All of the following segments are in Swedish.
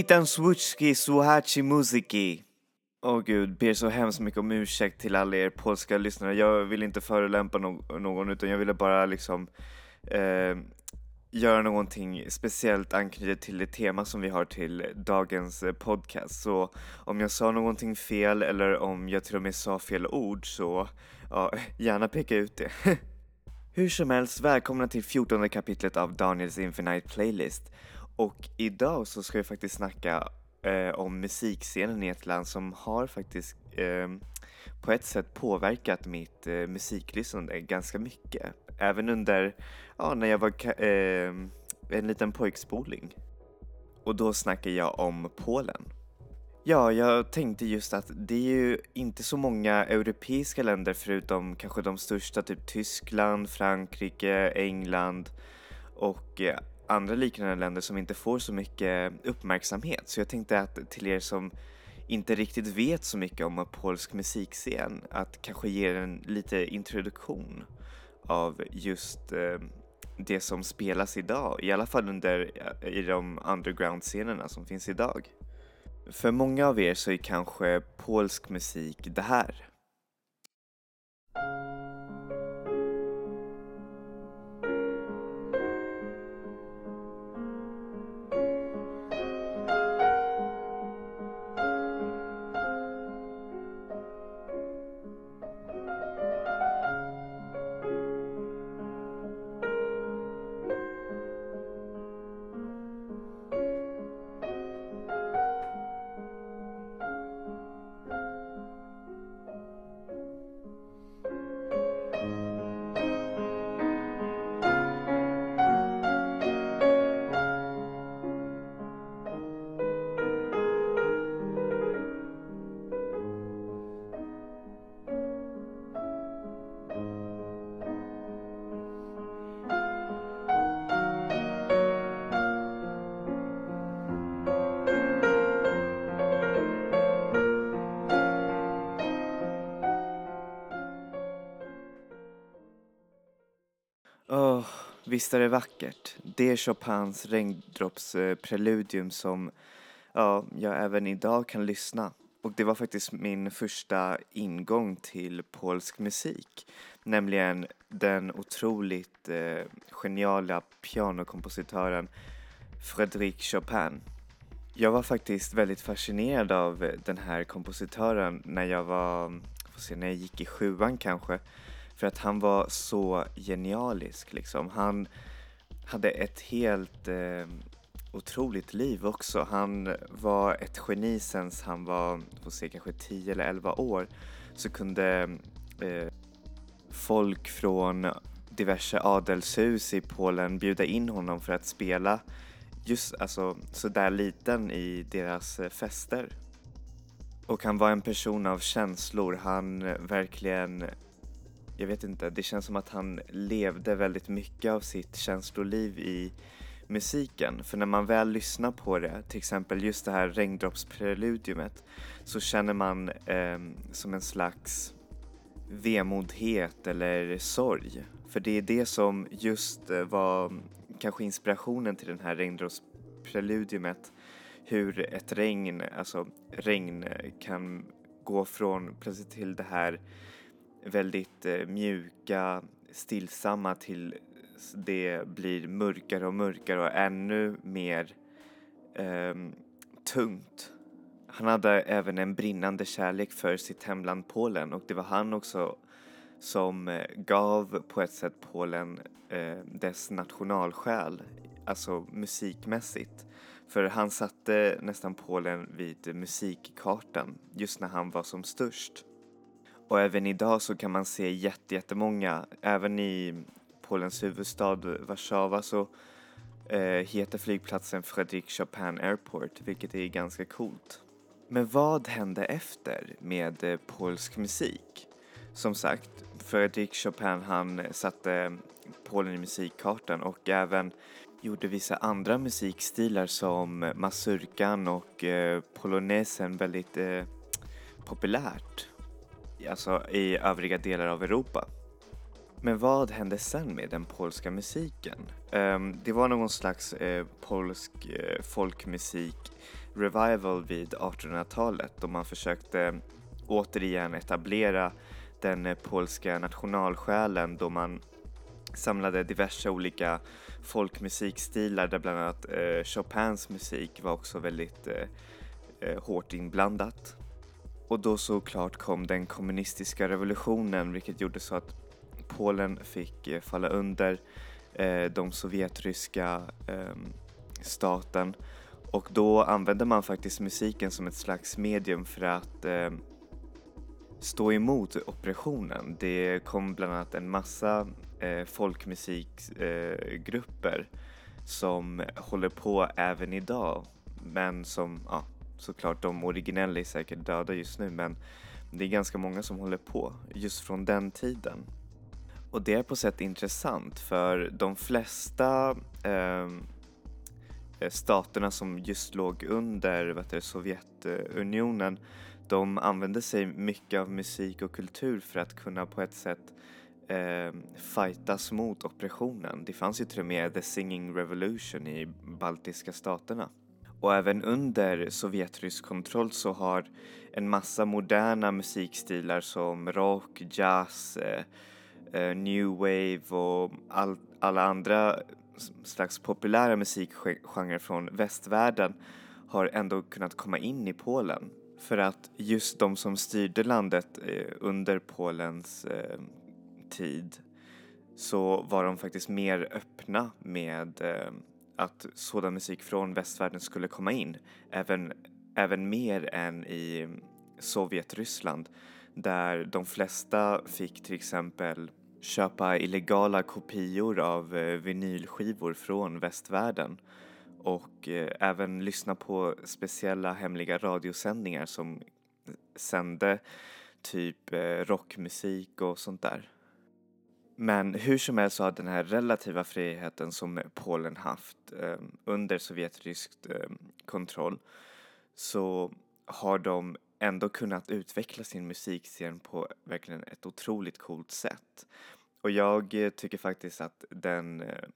Witam swutski suhachi musiki. Åh gud, ber så hemskt mycket om ursäkt till alla er polska lyssnare. Jag vill inte förolämpa no någon utan jag ville bara liksom eh, göra någonting speciellt anknutet till det tema som vi har till dagens eh, podcast. Så om jag sa någonting fel eller om jag till och med sa fel ord så ja, gärna peka ut det. Hur som helst, välkomna till 14 kapitlet av Daniels Infinite Playlist. Och idag så ska vi faktiskt snacka eh, om musikscenen i ett land som har faktiskt eh, på ett sätt påverkat mitt eh, musiklyssnande ganska mycket. Även under, ja, när jag var eh, en liten pojkspoling. Och då snackar jag om Polen. Ja, jag tänkte just att det är ju inte så många europeiska länder förutom kanske de största, typ Tyskland, Frankrike, England och eh, andra liknande länder som inte får så mycket uppmärksamhet. Så jag tänkte att till er som inte riktigt vet så mycket om polsk musikscen, att kanske ge en lite introduktion av just eh, det som spelas idag, i alla fall under eh, i de underground-scenerna som finns idag. För många av er så är kanske polsk musik det här. Visst är det vackert. Det är Chopins regndroppspreludium som ja, jag även idag kan lyssna. Och det var faktiskt min första ingång till polsk musik. Nämligen den otroligt eh, geniala pianokompositören Frédéric Chopin. Jag var faktiskt väldigt fascinerad av den här kompositören när jag var, får se, när jag gick i sjuan kanske. För att han var så genialisk liksom. Han hade ett helt eh, otroligt liv också. Han var ett geni sen han var, får se, kanske 10 eller 11 år. Så kunde eh, folk från diverse adelshus i Polen bjuda in honom för att spela just alltså sådär liten i deras eh, fester. Och han var en person av känslor. Han eh, verkligen jag vet inte, det känns som att han levde väldigt mycket av sitt känsloliv i musiken. För när man väl lyssnar på det, till exempel just det här regndroppspreludiumet, så känner man eh, som en slags vemodhet eller sorg. För det är det som just eh, var kanske inspirationen till den här regndroppspreludiumet. Hur ett regn, alltså regn kan gå från plötsligt till det här väldigt eh, mjuka, stillsamma till det blir mörkare och mörkare och ännu mer eh, tungt. Han hade även en brinnande kärlek för sitt hemland Polen och det var han också som eh, gav på ett sätt Polen eh, dess nationalsjäl, alltså musikmässigt. För han satte nästan Polen vid musikkartan just när han var som störst. Och även idag så kan man se jättemånga, även i Polens huvudstad Warszawa så eh, heter flygplatsen Fredrik Chopin Airport, vilket är ganska coolt. Men vad hände efter med eh, polsk musik? Som sagt, Fredrik Chopin han satte Polen i musikkartan och även gjorde vissa andra musikstilar som mazurkan och eh, polonesen väldigt eh, populärt alltså i övriga delar av Europa. Men vad hände sen med den polska musiken? Um, det var någon slags uh, polsk uh, folkmusik revival vid 1800-talet då man försökte återigen etablera den eh, polska nationalsjälen då man samlade diverse olika folkmusikstilar där bland annat Chopins musik var också väldigt hårt inblandat. Och då såklart kom den kommunistiska revolutionen vilket gjorde så att Polen fick eh, falla under eh, de sovjetryska eh, staten och då använde man faktiskt musiken som ett slags medium för att eh, stå emot oppressionen. Det kom bland annat en massa eh, folkmusikgrupper eh, som håller på även idag men som, ja såklart de originella är säkert döda just nu men det är ganska många som håller på just från den tiden. Och det är på sätt intressant för de flesta ehm, eh, staterna som just låg under vet du, Sovjetunionen de använde sig mycket av musik och kultur för att kunna på ett sätt eh, fightas mot oppressionen. Det fanns ju till och med The Singing Revolution i baltiska staterna. Och även under sovjetrysk kontroll så har en massa moderna musikstilar som rock, jazz, eh, eh, new wave och all, alla andra slags populära musikgenrer från västvärlden har ändå kunnat komma in i Polen. För att just de som styrde landet eh, under Polens eh, tid så var de faktiskt mer öppna med eh, att sådan musik från västvärlden skulle komma in. Även, även mer än i Sovjetryssland där de flesta fick till exempel köpa illegala kopior av eh, vinylskivor från västvärlden och eh, även lyssna på speciella hemliga radiosändningar som sände typ eh, rockmusik och sånt där. Men hur som helst så har den här relativa friheten som Polen haft eh, under sovjetrysk eh, kontroll så har de ändå kunnat utveckla sin musikscen på verkligen ett otroligt coolt sätt. Och jag eh, tycker faktiskt att den eh,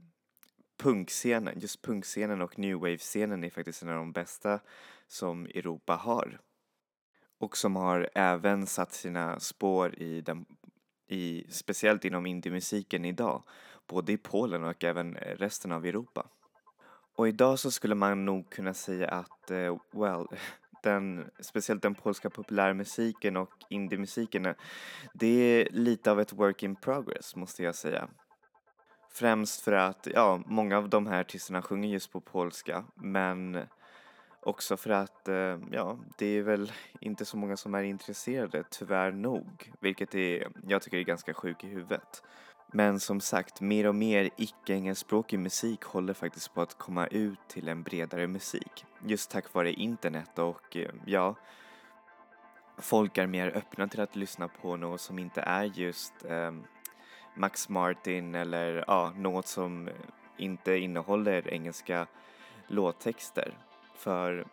punkscenen, just punkscenen och new wave-scenen är faktiskt en av de bästa som Europa har. Och som har även satt sina spår i den i, speciellt inom indiemusiken idag, både i Polen och även resten av Europa. Och idag så skulle man nog kunna säga att, eh, well, den, speciellt den polska populärmusiken och indiemusiken, det är lite av ett work in progress måste jag säga. Främst för att, ja, många av de här artisterna sjunger just på polska, men Också för att, eh, ja, det är väl inte så många som är intresserade, tyvärr nog. Vilket är, jag tycker är ganska sjuk i huvudet. Men som sagt, mer och mer icke-engelskspråkig musik håller faktiskt på att komma ut till en bredare musik. Just tack vare internet och, eh, ja, folk är mer öppna till att lyssna på något som inte är just eh, Max Martin eller ja, något som inte innehåller engelska låttexter. För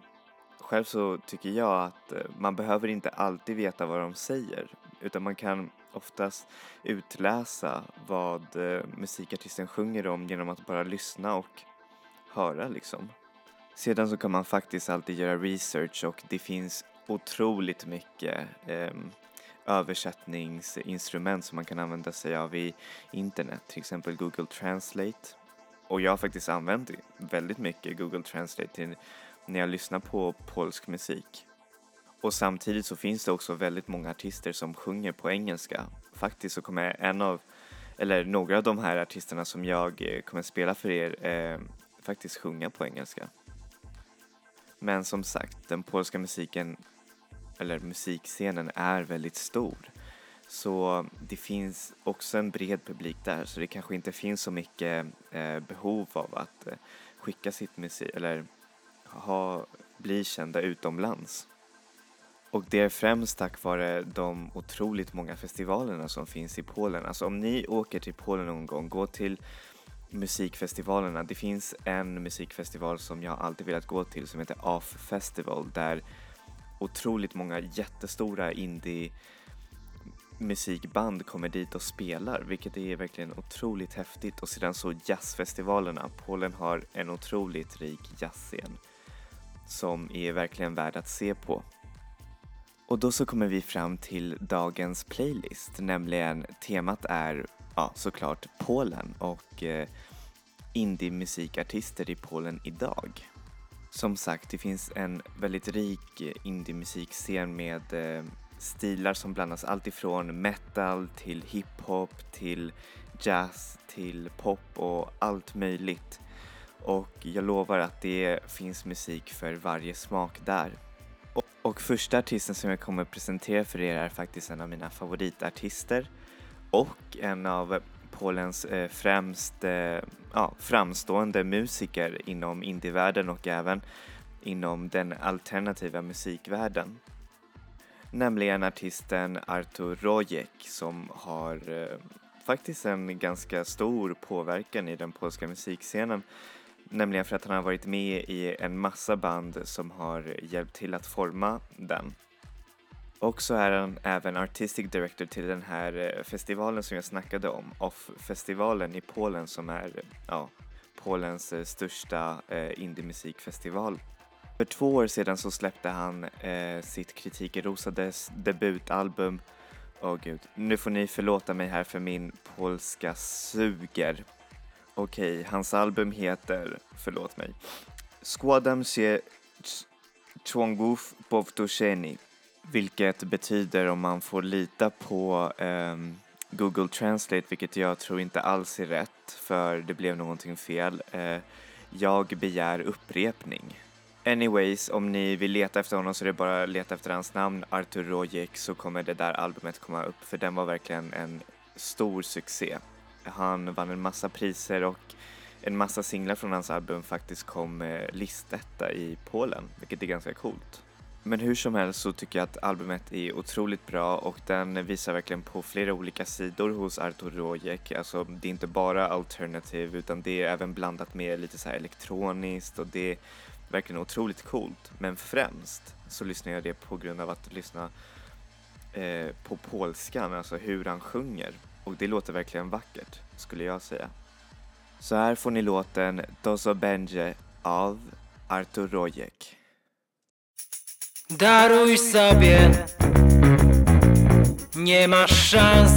själv så tycker jag att eh, man behöver inte alltid veta vad de säger utan man kan oftast utläsa vad eh, musikartisten sjunger om genom att bara lyssna och höra liksom. Sedan så kan man faktiskt alltid göra research och det finns otroligt mycket eh, översättningsinstrument som man kan använda sig av i internet, till exempel Google Translate. Och jag har faktiskt använt väldigt mycket Google Translate till när jag lyssnar på polsk musik. Och samtidigt så finns det också väldigt många artister som sjunger på engelska. Faktiskt så kommer en av, eller några av de här artisterna som jag eh, kommer spela för er eh, faktiskt sjunga på engelska. Men som sagt, den polska musiken, eller musikscenen är väldigt stor. Så det finns också en bred publik där så det kanske inte finns så mycket eh, behov av att eh, skicka sitt musik, eller ha, bli kända utomlands. Och det är främst tack vare de otroligt många festivalerna som finns i Polen. Alltså om ni åker till Polen någon gång, gå till musikfestivalerna. Det finns en musikfestival som jag alltid velat gå till som heter AF Festival där otroligt många jättestora indie musikband kommer dit och spelar vilket är verkligen otroligt häftigt och sedan så jazzfestivalerna. Polen har en otroligt rik jazzscen som är verkligen värd att se på. Och då så kommer vi fram till dagens playlist, nämligen temat är ja, såklart Polen och eh, indie-musikartister i Polen idag. Som sagt, det finns en väldigt rik indie-musikscen med eh, stilar som blandas allt ifrån metal till hiphop till jazz till pop och allt möjligt. Och jag lovar att det finns musik för varje smak där. Och, och första artisten som jag kommer presentera för er är faktiskt en av mina favoritartister och en av Polens eh, främst eh, ja, framstående musiker inom indievärlden och även inom den alternativa musikvärlden. Nämligen artisten Artur Rojek som har eh, faktiskt en ganska stor påverkan i den polska musikscenen. Nämligen för att han har varit med i en massa band som har hjälpt till att forma den. Och så är han även Artistic Director till den här eh, festivalen som jag snackade om, Off-festivalen i Polen som är ja, Polens eh, största eh, indie-musikfestival. För två år sedan så släppte han eh, sitt kritikerrosades debutalbum. Åh oh, gud, nu får ni förlåta mig här för min polska suger. Okej, okay, hans album heter, förlåt mig, Składam się członków powtórzeni vilket betyder om man får lita på um, Google Translate, vilket jag tror inte alls är rätt för det blev någonting fel. Uh, jag begär upprepning. Anyways, om ni vill leta efter honom så är det bara att leta efter hans namn, Artur Rojek, så kommer det där albumet komma upp för den var verkligen en stor succé. Han vann en massa priser och en massa singlar från hans album faktiskt kom eh, listetta i Polen, vilket är ganska coolt. Men hur som helst så tycker jag att albumet är otroligt bra och den visar verkligen på flera olika sidor hos Artur Rojek. Alltså det är inte bara alternativ utan det är även blandat med lite så här elektroniskt och det är verkligen otroligt coolt. Men främst så lyssnar jag det på grund av att lyssna eh, på polskan, alltså hur han sjunger. Och det låter verkligen vackert, skulle jag säga. Så här får ni låten Dozo Benje av Artur Rojek. Daruj sobie, nie masz szans.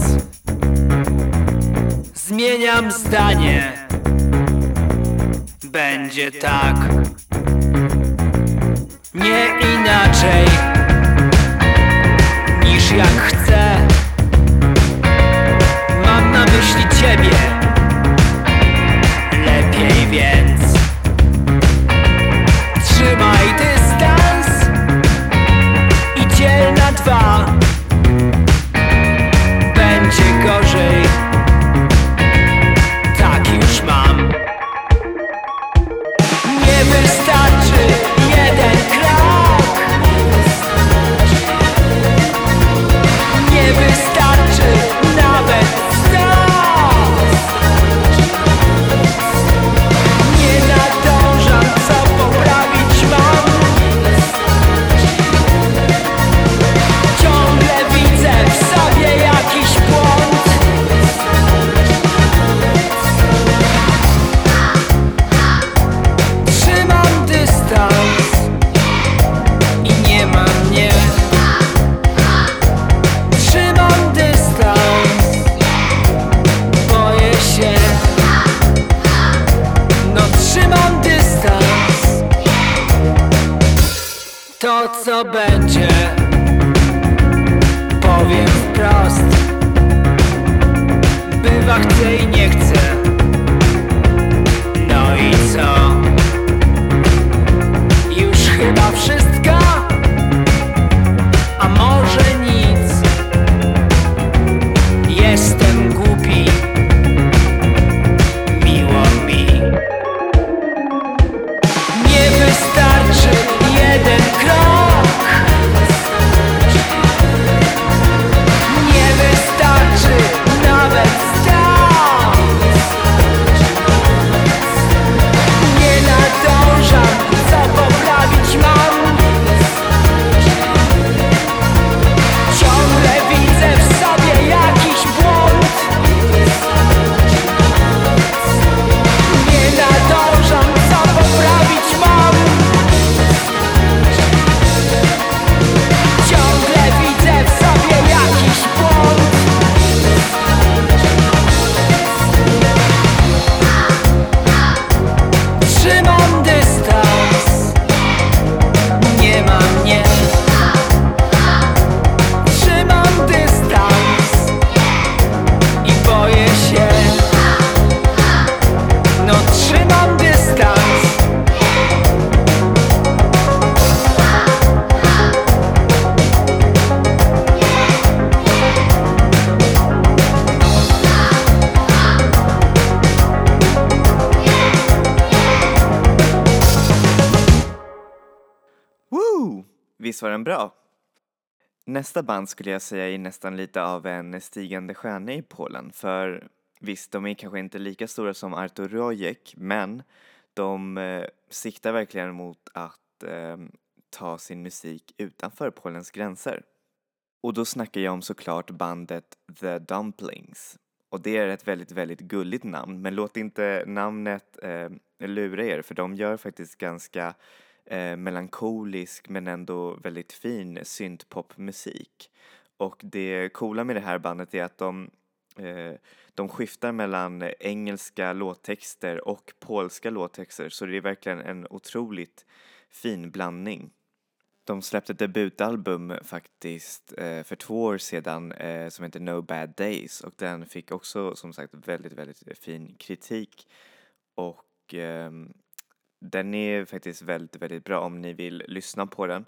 Zmieniam zdanie, będzie tak, nie inaczej niż jak chcę. Powiem wprost Bywa chce i nie chce No i co? Już chyba wszystko? Visst bra? Nästa band skulle jag säga är nästan lite av en stigande stjärna i Polen för visst, de är kanske inte lika stora som Artur Rojek men de eh, siktar verkligen mot att eh, ta sin musik utanför Polens gränser. Och då snackar jag om såklart bandet The Dumplings. Och det är ett väldigt, väldigt gulligt namn men låt inte namnet eh, lura er för de gör faktiskt ganska eh, melankolisk men ändå väldigt fin syntpopmusik. Och det coola med det här bandet är att de, eh, de skiftar mellan engelska låttexter och polska låttexter så det är verkligen en otroligt fin blandning. De släppte ett debutalbum faktiskt eh, för två år sedan eh, som heter No Bad Days och den fick också som sagt väldigt, väldigt fin kritik och eh, den är faktiskt väldigt, väldigt bra om ni vill lyssna på den.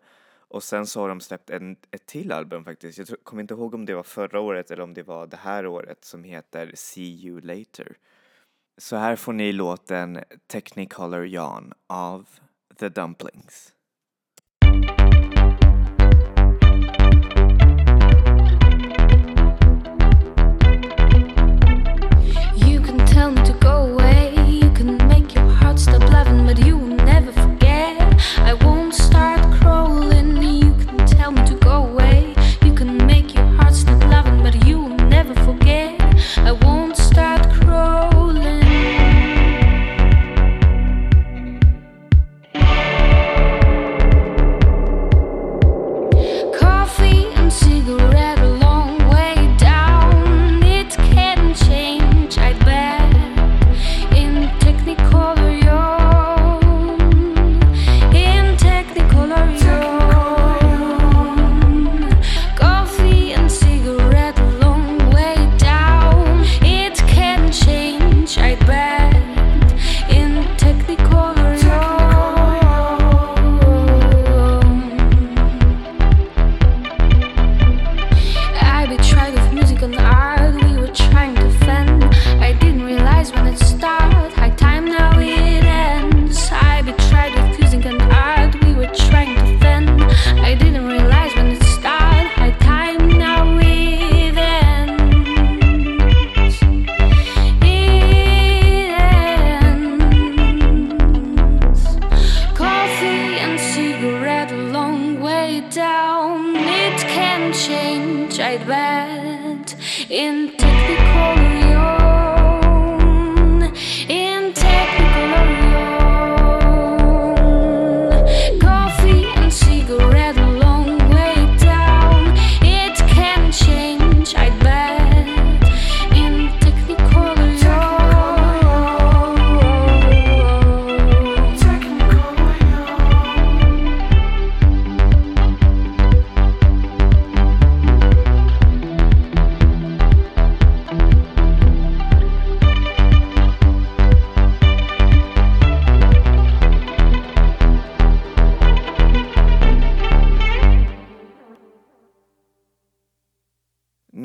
Och sen så har de släppt en, ett till album faktiskt. Jag tror, kommer inte ihåg om det var förra året eller om det var det här året som heter See You Later. Så här får ni låten Technicolor Jan av The Dumplings. You can tell me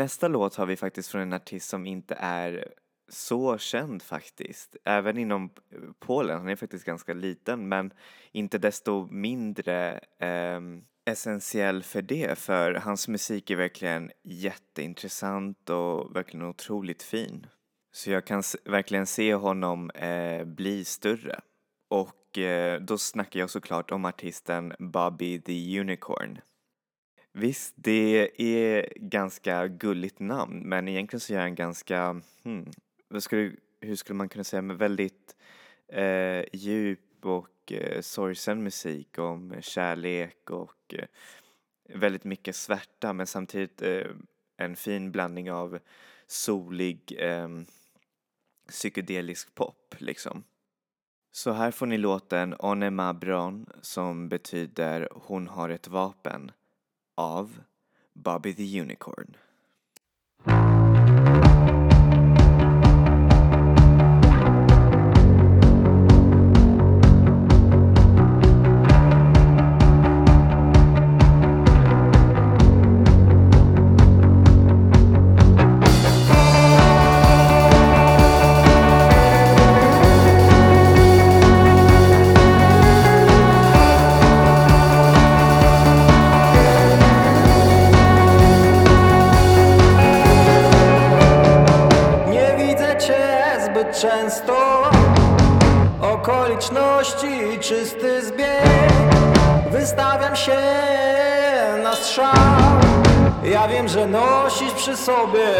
Nästa låt har vi faktiskt från en artist som inte är så känd faktiskt. Även inom eh, Polen, han är faktiskt ganska liten men inte desto mindre eh, essentiell för det för hans musik är verkligen jätteintressant och verkligen otroligt fin. Så jag kan verkligen se honom eh, bli större. Och eh, då snackar jag såklart om artisten Bobby the Unicorn. Visst, det är ganska gulligt namn men egentligen så är han ganska, hmm, vad skulle, hur skulle man kunna säga, men väldigt eh, djup och eh, sorgsen musik om kärlek och eh, väldigt mycket svärta men samtidigt eh, en fin blandning av solig eh, psykedelisk pop liksom. Så här får ni låten Onema Bron som betyder Hon har ett vapen av Bobby the Unicorn. Przy sobie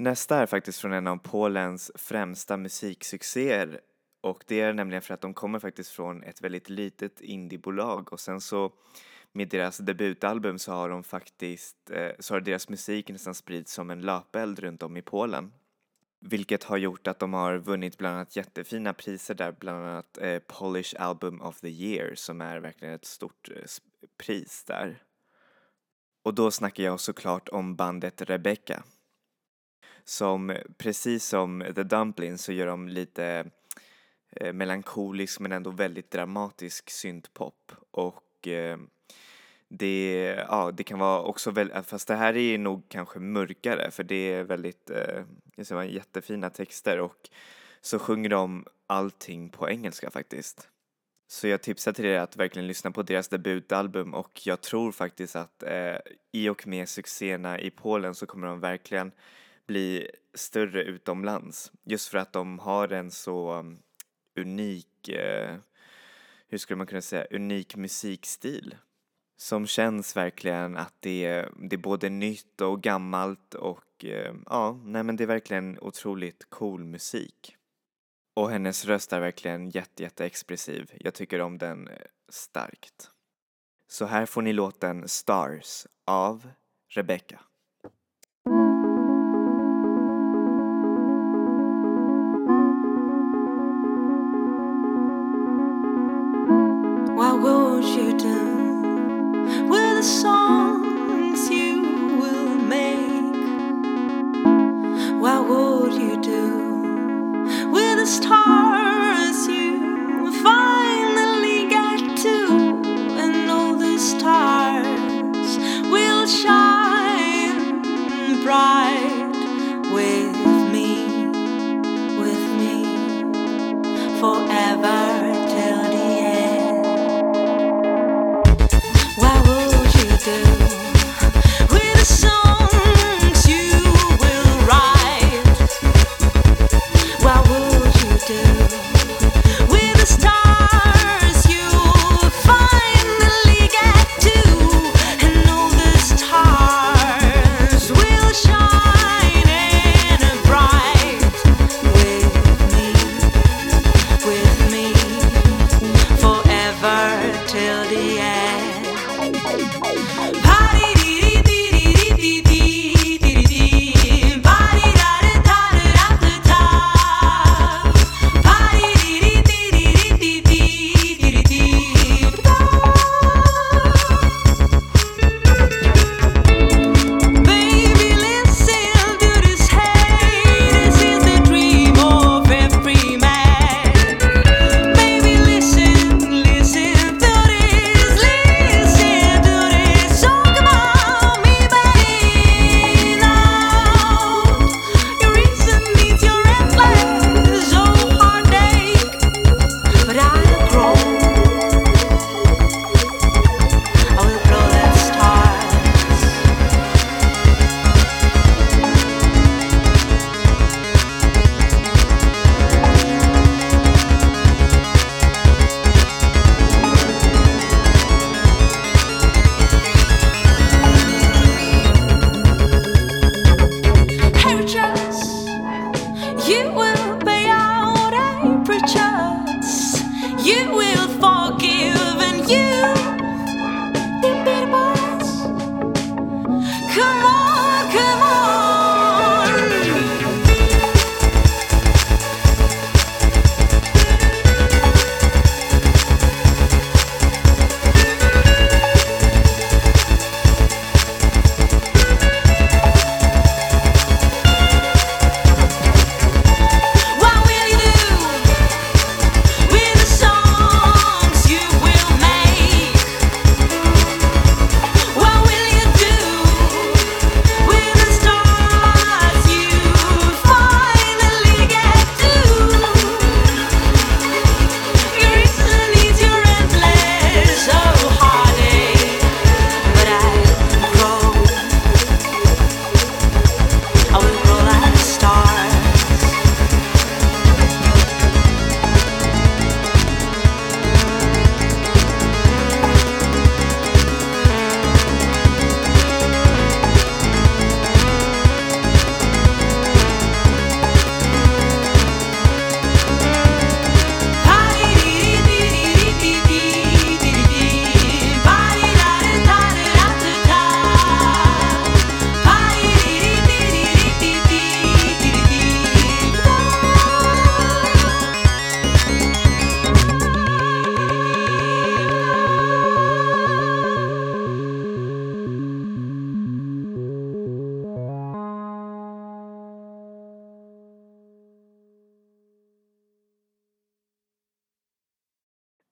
Nästa är faktiskt från en av Polens främsta musiksuccéer och det är nämligen för att de kommer faktiskt från ett väldigt litet indiebolag och sen så med deras debutalbum så har de faktiskt, eh, så har deras musik nästan spridits som en löpeld runt om i Polen. Vilket har gjort att de har vunnit bland annat jättefina priser där, bland annat eh, Polish Album of the Year som är verkligen ett stort eh, pris där. Och då snackar jag såklart om bandet Rebecca som precis som The Dumplings så gör de lite eh, melankolisk men ändå väldigt dramatisk syntpop och eh, det, ja, det kan vara också väldigt, eh, fast det här är nog kanske mörkare för det är väldigt, eh, jag ser, jättefina texter och så sjunger de allting på engelska faktiskt. Så jag tipsar till er att verkligen lyssna på deras debutalbum och jag tror faktiskt att eh, i och med succéerna i Polen så kommer de verkligen bli större utomlands. Just för att de har en så um, unik, eh, hur skulle man kunna säga, unik musikstil. Som känns verkligen att det är, det är både nytt och gammalt och eh, ja, nej men det är verkligen otroligt cool musik. Och hennes röst är verkligen jätte, jätte expressiv. Jag tycker om den eh, starkt. Så här får ni låten Stars av Rebecca.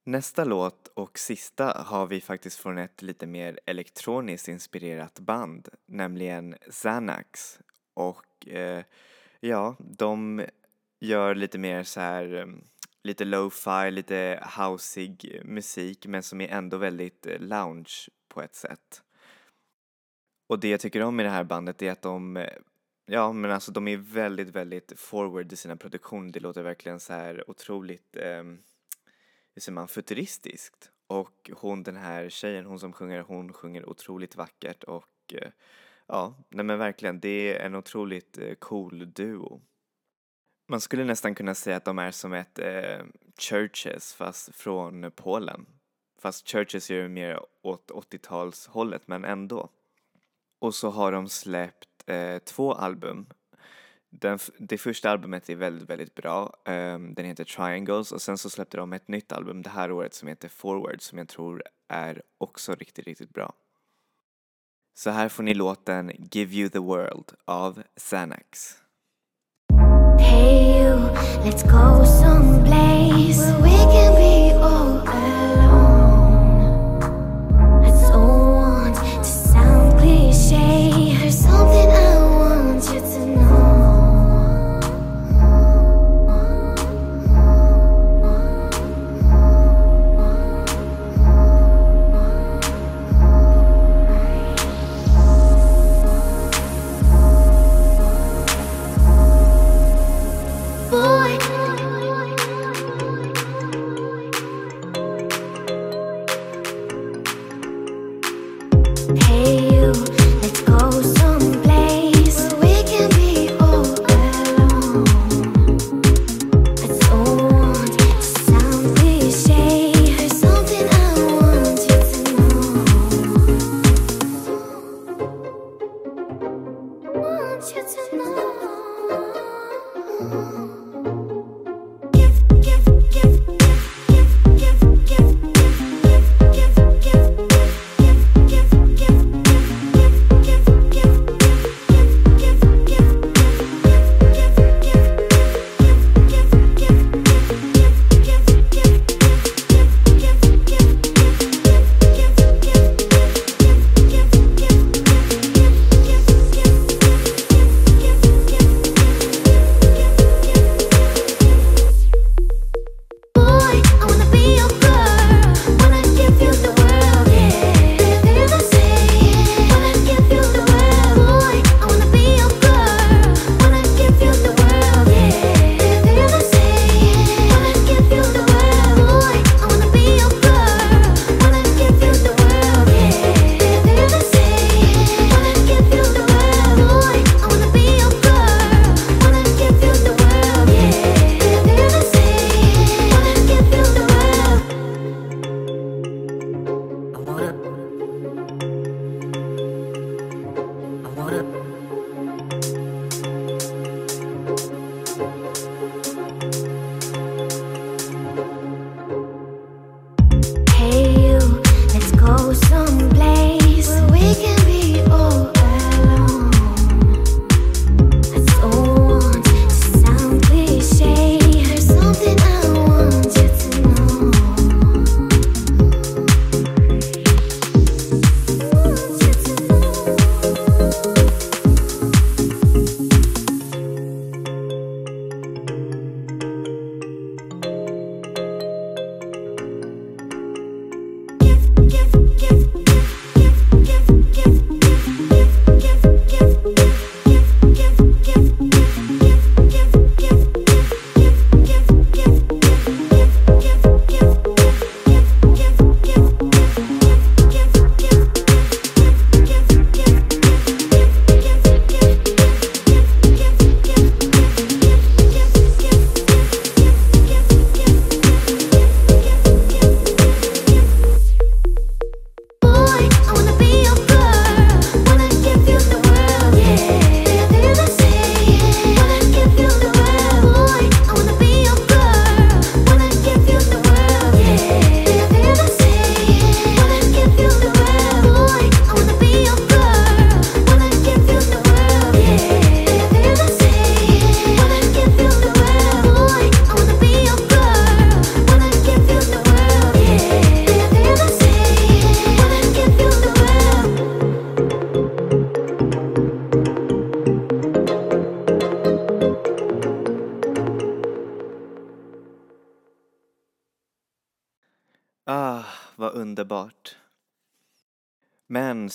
Nästa låt och sista har vi faktiskt från ett lite mer elektroniskt inspirerat band, nämligen Xanax. Och eh, ja, de gör lite mer så här, mm, lite lo-fi, lite houseig musik men som är ändå väldigt eh, lounge på ett sätt. Och det jag tycker om i det här bandet är att de, eh, ja men alltså de är väldigt, väldigt forward i sina produktioner. Det låter verkligen så här otroligt eh, hur säger man, futuristiskt. Och hon den här tjejen, hon som sjunger, hon sjunger otroligt vackert och eh, ja, nej men verkligen, det är en otroligt eh, cool duo. Man skulle nästan kunna säga att de är som ett eh, Churches fast från Polen. Fast Churches är ju mer åt 80-talshållet men ändå. Och så har de släppt eh, två album. Den, det första albumet är väldigt, väldigt bra. Um, den heter Triangles och sen så släppte de ett nytt album det här året som heter Forward som jag tror är också riktigt, riktigt bra. Så här får ni låten Give You The World av Xanax. Hey you, let's go someplace where we can be old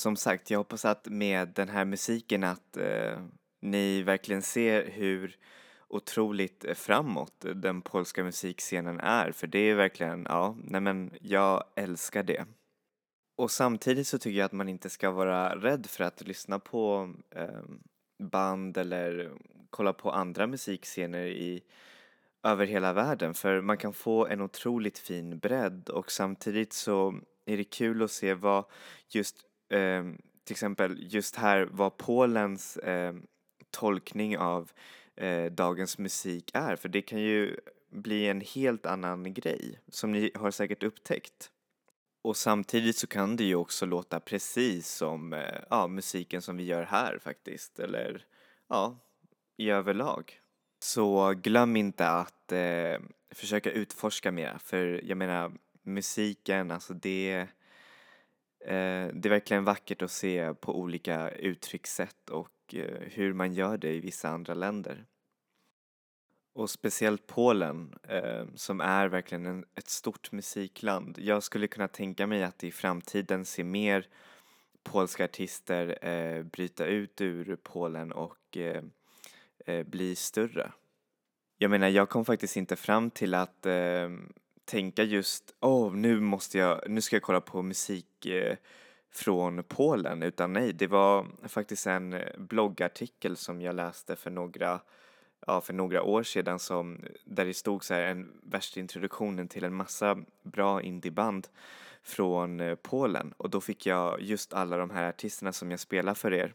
som sagt, jag hoppas att med den här musiken att eh, ni verkligen ser hur otroligt eh, framåt den polska musikscenen är, för det är verkligen, ja, nej men jag älskar det. Och samtidigt så tycker jag att man inte ska vara rädd för att lyssna på eh, band eller kolla på andra musikscener i över hela världen för man kan få en otroligt fin bredd och samtidigt så är det kul att se vad just eh, till exempel just här vad Polens eh, tolkning av eh, dagens musik är för det kan ju bli en helt annan grej som ni har säkert upptäckt. Och samtidigt så kan det ju också låta precis som eh, ja, musiken som vi gör här faktiskt eller ja, i överlag. Så glöm inte att eh, försöka utforska mer för jag menar musiken, alltså det eh, Eh, det är verkligen vackert att se på olika uttryckssätt och eh, hur man gör det i vissa andra länder. Och speciellt Polen eh, som är verkligen en, ett stort musikland. Jag skulle kunna tänka mig att i framtiden se mer polska artister eh, bryta ut ur Polen och eh, eh, bli större. Jag menar, jag kom faktiskt inte fram till att eh, tänka just, åh, oh, nu måste jag, nu ska jag kolla på musik eh, från Polen, utan nej, det var faktiskt en eh, bloggartikel som jag läste för några, ja, för några år sedan som, där det stod så här en värsta introduktionen till en massa bra indieband från eh, Polen. Och då fick jag just alla de här artisterna som jag spelar för er.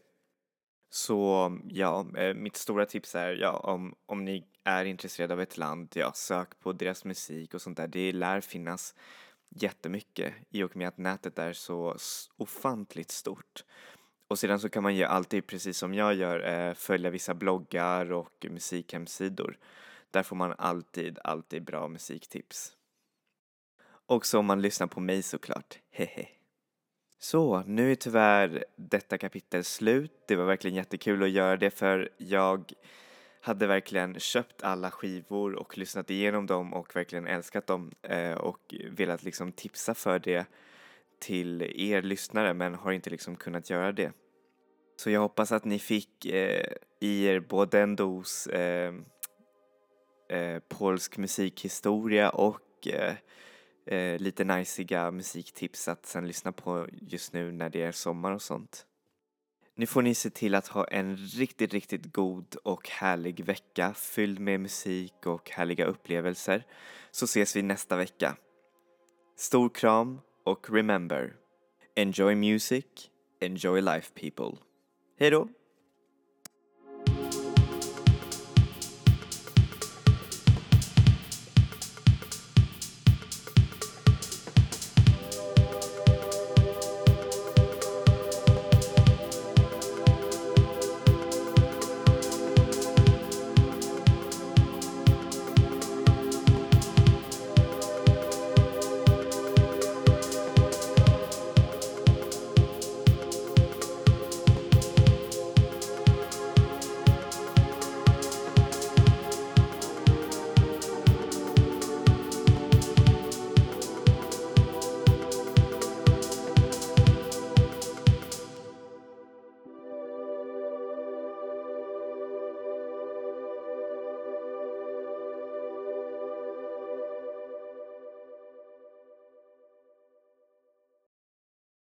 Så ja, eh, mitt stora tips är ja, om, om ni är intresserad av ett land, ja, sök på deras musik och sånt där. Det lär finnas jättemycket i och med att nätet är så ofantligt stort. Och sedan så kan man ju alltid, precis som jag gör, eh, följa vissa bloggar och musikhemsidor. Där får man alltid, alltid bra musiktips. Också om man lyssnar på mig såklart, hehe. Så, nu är tyvärr detta kapitel slut. Det var verkligen jättekul att göra det för jag hade verkligen köpt alla skivor och lyssnat igenom dem och verkligen älskat dem eh, och velat liksom tipsa för det till er lyssnare men har inte liksom kunnat göra det. Så jag hoppas att ni fick eh, i er både en dos eh, eh polsk musikhistoria och eh, eh, lite najsiga musiktips att sen lyssna på just nu när det är sommar och sånt. Nu får ni se till att ha en riktigt, riktigt god och härlig vecka fylld med musik och härliga upplevelser. Så ses vi nästa vecka. Stor kram och remember, enjoy music, enjoy life people. Hejdå!